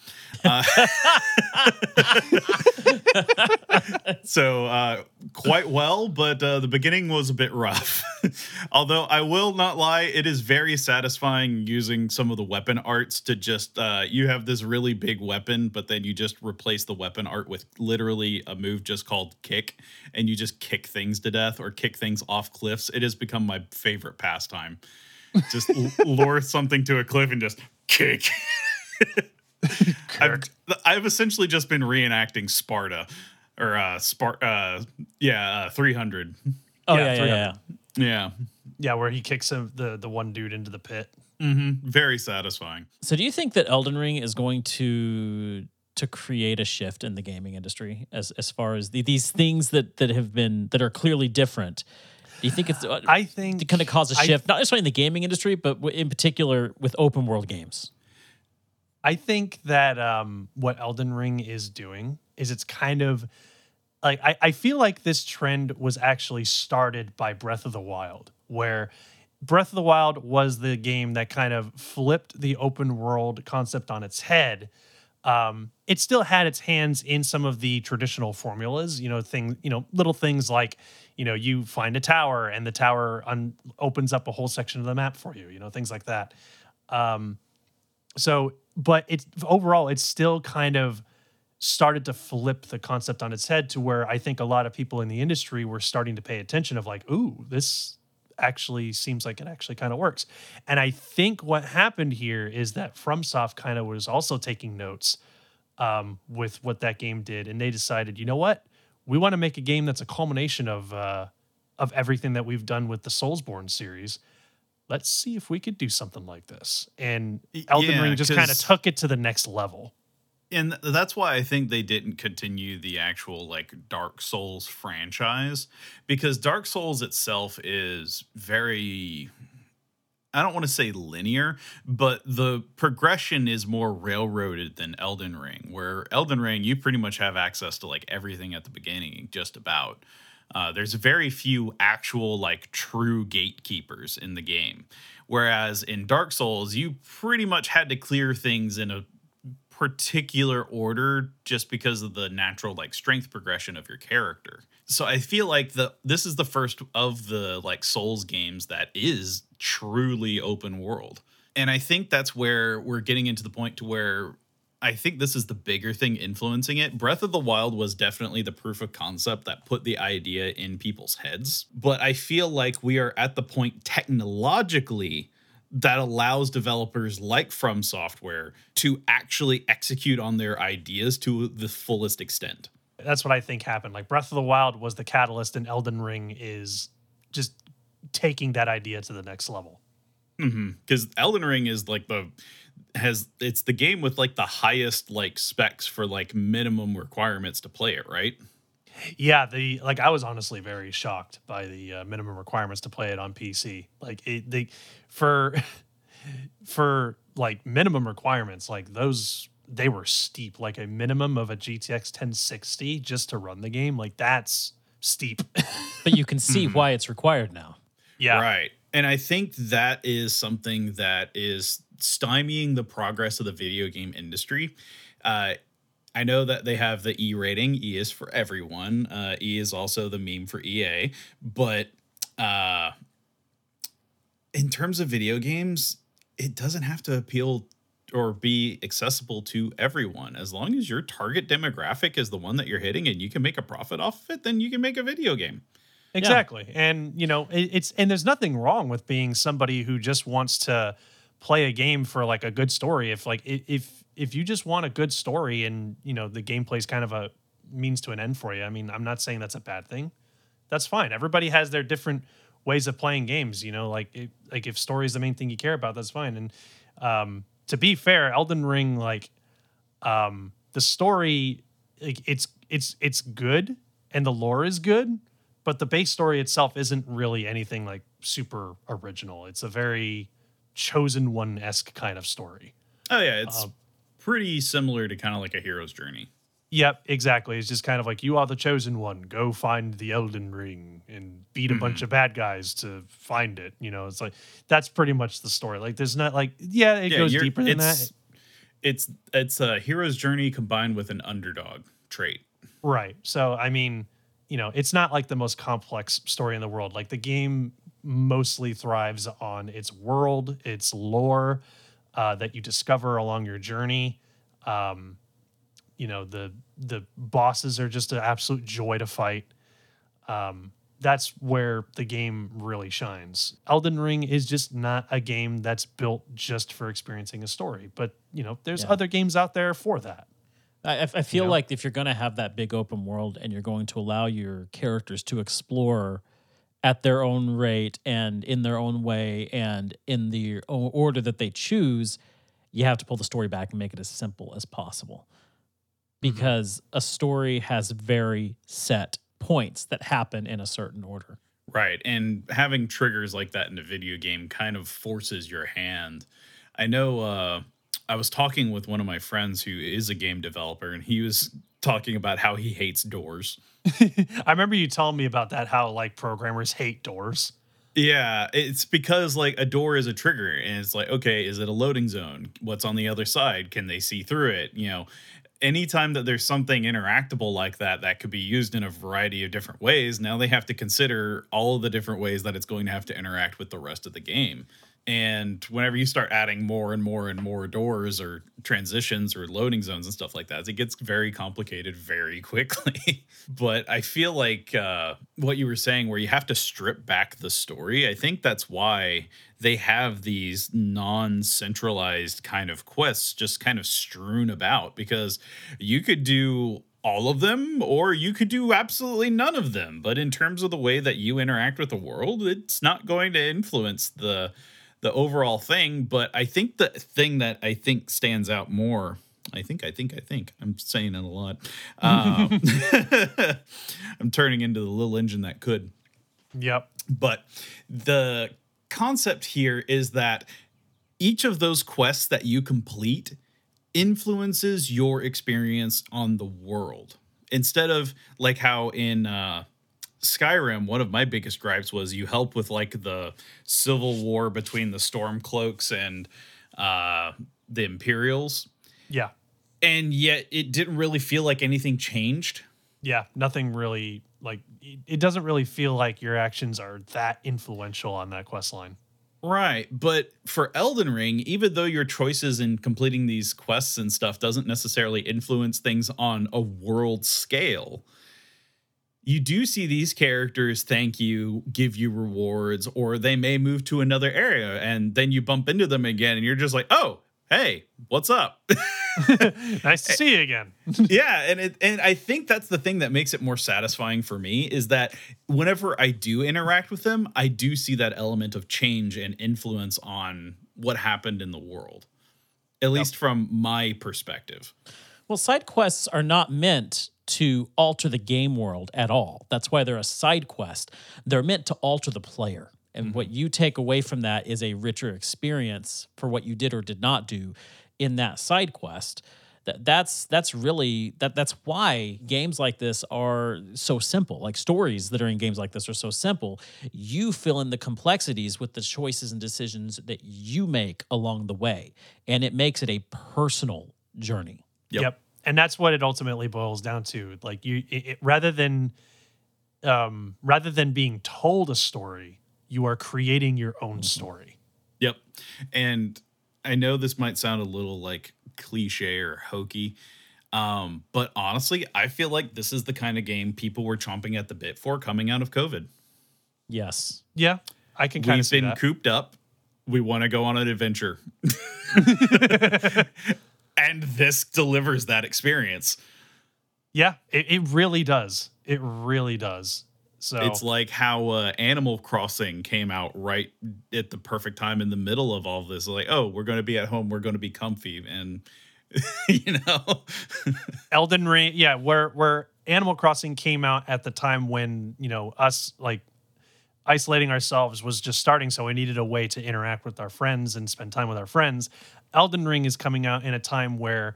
Uh, so uh, quite well, but uh, the beginning was a bit rough. Although I will not lie, it is very satisfying using some of the weapon arts to just uh, you have this really big weapon, but then you just replace the weapon art with literally a move just called kick, and you just kick things to death or kick things off cliffs. It has become my favorite pastime. Just lure something to a cliff and just kick. I've, I've essentially just been reenacting Sparta or uh Spart uh yeah, uh 300. Oh Yeah, yeah, yeah, yeah. Yeah. Yeah, where he kicks him, the the one dude into the pit. Mm-hmm. Very satisfying. So do you think that Elden Ring is going to to create a shift in the gaming industry as as far as the, these things that that have been that are clearly different? Do you think it's uh, I think to kind of cause a shift, not necessarily in the gaming industry, but w- in particular with open world games? I think that um, what Elden Ring is doing is it's kind of like I, I feel like this trend was actually started by Breath of the Wild, where Breath of the Wild was the game that kind of flipped the open world concept on its head. Um, it still had its hands in some of the traditional formulas, you know, things, you know, little things like, you know, you find a tower and the tower un- opens up a whole section of the map for you, you know, things like that. Um, so, but it's overall, it's still kind of started to flip the concept on its head to where I think a lot of people in the industry were starting to pay attention of like, ooh, this actually seems like it actually kind of works. And I think what happened here is that FromSoft kind of was also taking notes um, with what that game did, and they decided, you know what, we want to make a game that's a culmination of uh, of everything that we've done with the Soulsborne series. Let's see if we could do something like this. And Elden yeah, Ring just kind of took it to the next level. And that's why I think they didn't continue the actual like Dark Souls franchise because Dark Souls itself is very I don't want to say linear, but the progression is more railroaded than Elden Ring, where Elden Ring you pretty much have access to like everything at the beginning just about. Uh, there's very few actual like true gatekeepers in the game. Whereas in Dark Souls, you pretty much had to clear things in a particular order just because of the natural like strength progression of your character. So I feel like the this is the first of the like Souls games that is truly open world. And I think that's where we're getting into the point to where I think this is the bigger thing influencing it. Breath of the Wild was definitely the proof of concept that put the idea in people's heads. But I feel like we are at the point technologically that allows developers like From Software to actually execute on their ideas to the fullest extent. That's what I think happened. Like Breath of the Wild was the catalyst, and Elden Ring is just taking that idea to the next level. Mm-hmm. Because Elden Ring is like the has it's the game with like the highest like specs for like minimum requirements to play it, right? Yeah, the like I was honestly very shocked by the uh, minimum requirements to play it on PC. Like it, the for for like minimum requirements, like those they were steep. Like a minimum of a GTX 1060 just to run the game, like that's steep. But you can see why it's required now. yeah, Right. And I think that is something that is stymieing the progress of the video game industry. Uh, I know that they have the E rating. E is for everyone. Uh, e is also the meme for EA. But uh, in terms of video games, it doesn't have to appeal or be accessible to everyone. As long as your target demographic is the one that you're hitting and you can make a profit off of it, then you can make a video game. Exactly. And you know, it, it's and there's nothing wrong with being somebody who just wants to play a game for like a good story. If like if if you just want a good story and you know the gameplay's kind of a means to an end for you. I mean, I'm not saying that's a bad thing. That's fine. Everybody has their different ways of playing games. You know, like it, like if story is the main thing you care about, that's fine. And um, to be fair, Elden Ring like um, the story like, it's it's it's good and the lore is good but the base story itself isn't really anything like super original it's a very chosen one esque kind of story Oh yeah, it's Um, pretty similar to kind of like a hero's journey. yep exactly it's just kind of like you are the chosen one go find the elden ring and beat a bunch mm-hmm. of bad guys to find it you know it's like that's pretty much the story like there's not like yeah it goes deeper than that it's it's a hero's journey combined with an underdog trait. Right. So, I mean, you know, it's not like the most complex story in the world. Like the game mostly thrives on its world, its lore uh, that you discover along your journey. Um, you know, the the bosses are just an absolute joy to fight. Um, that's where the game really shines. Elden Ring is just not a game that's built just for experiencing a story, but you know, there's Yeah. other games out there for that. I, I- feel know? like if you're going to have that big open world and you're going to allow your characters to explore at their own rate and in their own way and in the order that they choose, you have to pull the story back and make it as simple as possible. Because a story has very set points that happen in a certain order. Right. And having triggers like that in a video game kind of forces your hand. I know uh, I was talking with one of my friends who is a game developer, and he was talking about how he hates doors. I remember you telling me about that, how like programmers hate doors. Yeah, it's because like a door is a trigger, and it's like, okay, is it a loading zone? What's on the other side? Can they see through it? You know, anytime that there's something interactable like that that could be used in a variety of different ways, now they have to consider all of the different ways that it's going to have to interact with the rest of the game. And whenever you start adding more and more and more doors or transitions or loading zones and stuff like that, it gets very complicated very quickly. but I feel like uh, what you were saying, where you have to strip back the story, I think that's why they have these non centralized kind of quests just kind of strewn about because you could do all of them or you could do absolutely none of them but in terms of the way that you interact with the world it's not going to influence the the overall thing but i think the thing that i think stands out more i think i think i think i'm saying it a lot um, i'm turning into the little engine that could Yep. but the concept here is that each of those quests that you complete influences your experience on the world. Instead of like how in uh, Skyrim, one of my biggest gripes was you help with like the civil war between the Stormcloaks and uh, the Imperials, Yeah. and yet it didn't really feel like anything changed. Yeah. Nothing really like it it doesn't really feel like your actions are that influential on that quest line. Right. But for Elden Ring, even though your choices in completing these quests and stuff doesn't necessarily influence things on a world scale, you do see these characters thank you, give you rewards, or they may move to another area and then you bump into them again and you're just like, oh, hey, what's up? nice to see you again. yeah, and it and I think that's the thing that makes it more satisfying for me is that whenever I do interact with them, I do see that element of change and influence on what happened in the world. At least from my perspective. Well, side quests are not meant to alter the game world at all. That's why they're a side quest. They're meant to alter the player. And mm-hmm. what you take away from that is a richer experience for what you did or did not do in that side quest. That that's that's really that that's why games like this are so simple. Like stories that are in games like this are so simple. You fill in the complexities with the choices and decisions that you make along the way, and it makes it a personal journey. Yep. Yep. And that's what it ultimately boils down to. Like you, it, it- rather than, um, rather than being told a story, you are creating your own story. Yep. And I know this might sound a little like cliche or hokey. Um, but honestly, I feel like this is the kind of game people were chomping at the bit for coming out of COVID. Yes. Yeah, I can kind of We've see been that. cooped up. We want to go on an adventure. and this delivers that experience. yeah, it, it really does. It really does. So It's like how uh, Animal Crossing came out right at the perfect time in the middle of all this. Like, oh, we're going to be at home. We're going to be comfy. And, you know, Elden Ring, yeah, where where Animal Crossing came out at the time when you know us like isolating ourselves was just starting, so we needed a way to interact with our friends and spend time with our friends. Elden Ring is coming out in a time where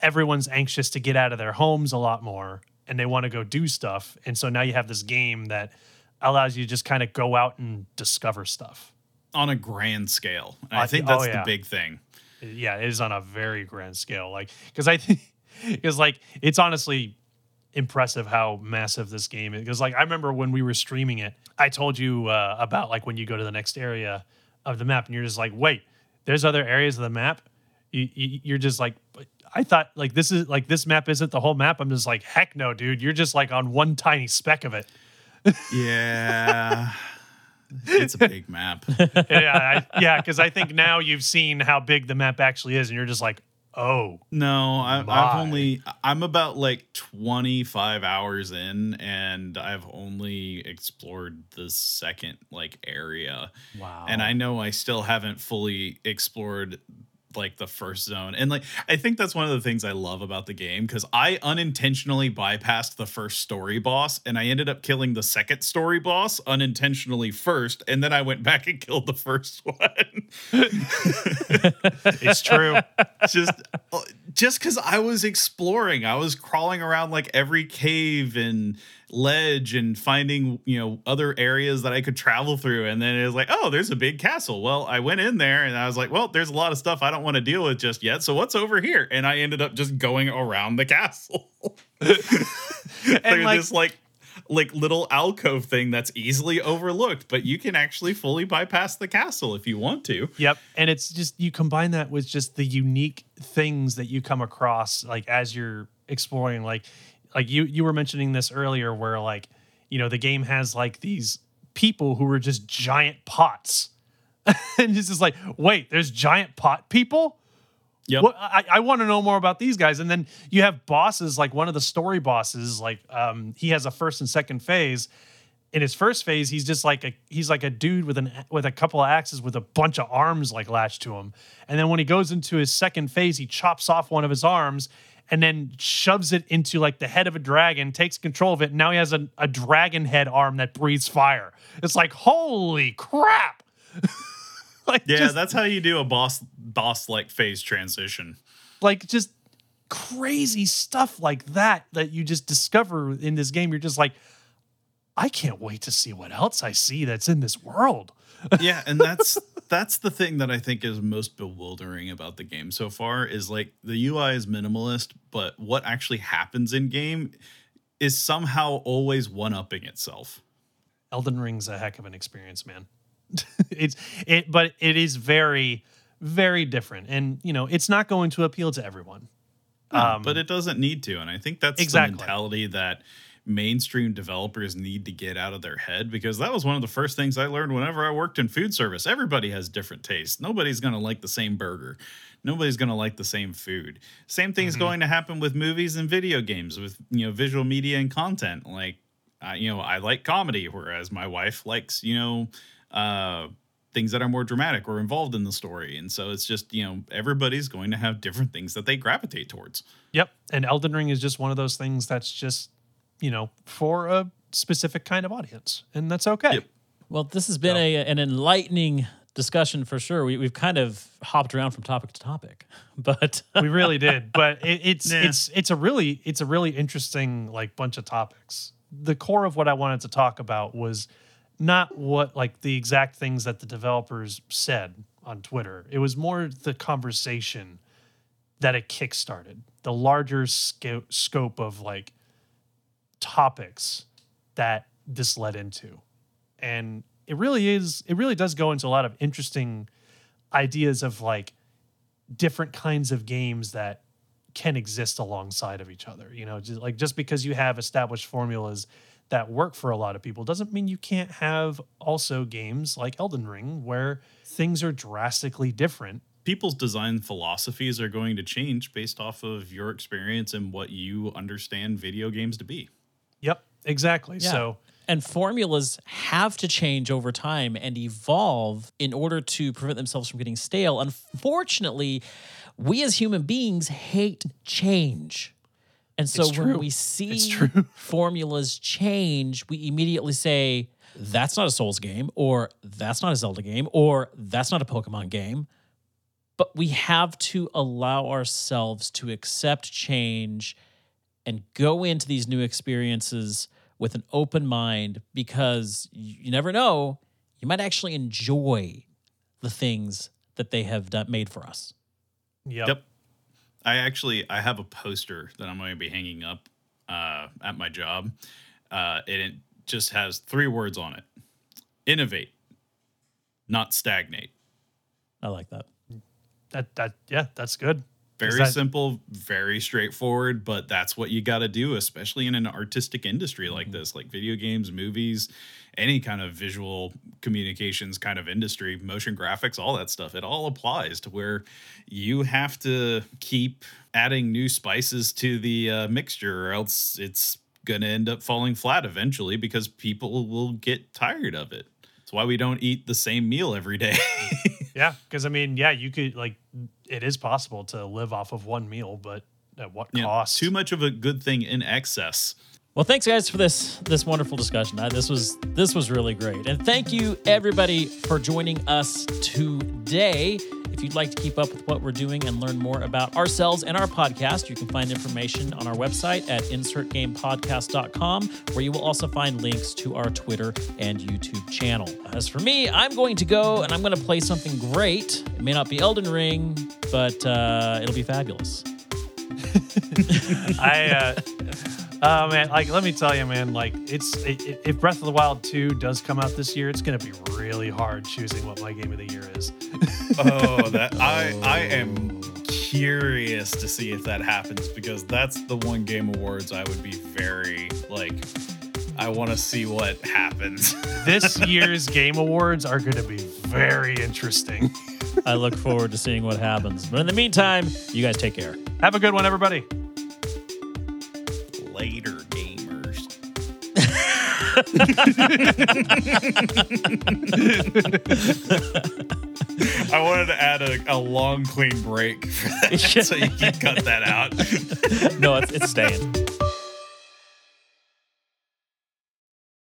everyone's anxious to get out of their homes a lot more and they want to go do stuff, and so now you have this game that allows you to just kind of go out and discover stuff. on a grand scale. I think thi- oh, that's yeah. the big thing. yeah, it is on a very grand scale. Like, because I think, because like, it's honestly impressive how massive this game is. Because like, I remember when we were streaming it, I told you uh, about like when you go to the next area of the map, and you're just like, wait, there's other areas of the map. You, you, you're just like, I thought like this is like this map isn't the whole map. I'm just like, heck no, dude. You're just like on one tiny speck of it. Yeah. it's a big map. yeah, I, yeah, because I think now you've seen how big the map actually is, and you're just like, oh, No, I. I've only I'm about like 25 hours in, and I've only explored the second like area, wow. and I know I still haven't fully explored like the first zone. And like I think that's one of the things I love about the game because I unintentionally bypassed the first story boss, and I ended up killing the second story boss unintentionally first, and then I went back and killed the first one. it's true. just uh, just because I was exploring, I was crawling around like every cave and ledge and finding you know other areas that I could travel through. And then it was like, oh, there's a big castle. Well, I went in there and I was like, well, there's a lot of stuff I don't want to deal with just yet. So what's over here? And I ended up just going around the castle. There's like- this like like little alcove thing that's easily overlooked, but you can actually fully bypass the castle if you want to. Yep. And it's just you combine that with just the unique things that you come across like as you're exploring like like you you were mentioning this earlier where like you know the game has like these people who are just giant pots. and it's just like, wait, there's giant pot people? What I, I want to know more about these guys. And then you have bosses like one of the story bosses, like um, he has a first and second phase. In his first phase, he's just like a he's like a dude with an with a couple of axes with a bunch of arms like latched to him. And then when he goes into his second phase, he chops off one of his arms and then shoves it into like the head of a dragon, takes control of it. And now he has a, a dragon head arm that breathes fire. It's like, holy crap. like Yeah, just- that's how you do a boss boss like phase transition. like just crazy stuff like that that you just discover in this game you're just like i can't wait to see what else i see that's in this world yeah, and that's that's the thing that I think is most bewildering about the game so far is like the UI is minimalist, but what actually happens in game is somehow always one upping itself. elden ring's a heck of an experience man it's it but it is very very different and you know it's not going to appeal to everyone Um, but it doesn't need to, and I think that's Exactly. the mentality that mainstream developers need to get out of their head because that was one of the first things I learned whenever I worked in food service. Everybody has different tastes. Nobody's going to like the same burger. Nobody's going to like the same food. Same thing's Mm-hmm. going to happen with movies and video games with, you know, visual media and content. Like uh, you know, I like comedy whereas my wife likes, you know, uh things that are more dramatic or involved in the story. And so it's just, you know, everybody's going to have different things that they gravitate towards. yep and elden ring is just one of those things that's just you know for a specific kind of audience and that's okay Yep. Well, this has been a, an enlightening discussion for sure. We, we've kind of hopped around from topic to topic, but we really did but it, it's Yeah. it's it's a really it's a really interesting like bunch of topics the core of what i wanted to talk about was not what like the exact things that the developers said on twitter it was more the conversation that it kickstarted the larger sco- scope of like topics that this led into and it really is it really does go into a lot of interesting ideas of like different kinds of games that can exist alongside of each other. You know, just like just because you have established formulas that work for a lot of people doesn't mean you can't have also games like Elden Ring where things are drastically different. People's design philosophies are going to change based off of your experience and what you understand video games to be. Exactly. Yeah. So and formulas have to change over time and evolve in order to prevent themselves from getting stale. Unfortunately, we as human beings hate change. And so when we see formulas change, we immediately say, that's not a Souls game, or that's not a Zelda game, or that's not a Pokemon game. But we have to allow ourselves to accept change and go into these new experiences with an open mind because you you never know, you might actually enjoy the things that they have done, made for us. Yep. Yep. I actually I have a poster that I'm going to be hanging up uh, at my job. Uh, and it just has three words on it: innovate, not stagnate. I like that. That that yeah, that's good. Very that- simple, very straightforward, but that's what you got to do, especially in an artistic industry Mm-hmm. like this, like video games, movies, any kind of visual communications kind of industry, motion graphics, all that stuff. It all applies to where you have to keep adding new spices to the uh, mixture, or else it's going to end up falling flat eventually because people will get tired of it. That's why we don't eat the same meal every day. Yeah, because I mean, yeah, you could like it is possible to live off of one meal, but at what know, cost? too much of a good thing in excess. Well, thanks guys for this this wonderful discussion. Uh, this was this was really great, and thank you everybody for joining us today. If you'd like to keep up with what we're doing and learn more about ourselves and our podcast, you can find information on our website at insertgamepodcast.com, where you will also find links to our Twitter and YouTube channel. As for me, I'm going to go and I'm going to play something great. It may not be Elden Ring, but uh, it'll be fabulous. I uh oh man, like let me tell you, man, like it's it, it- if Breath of the Wild 2 does come out this year, it's gonna be really hard choosing what my game of the year is. Oh, that I I am curious to see if that happens because that's the one game awards I would be very like I want to see what happens. This year's game awards are gonna be very interesting. I look forward to seeing what happens. But in the meantime, you guys take care. Have a good one, everybody. I wanted to add a, a long clean break for that so you can cut that out. No, it's, it's staying.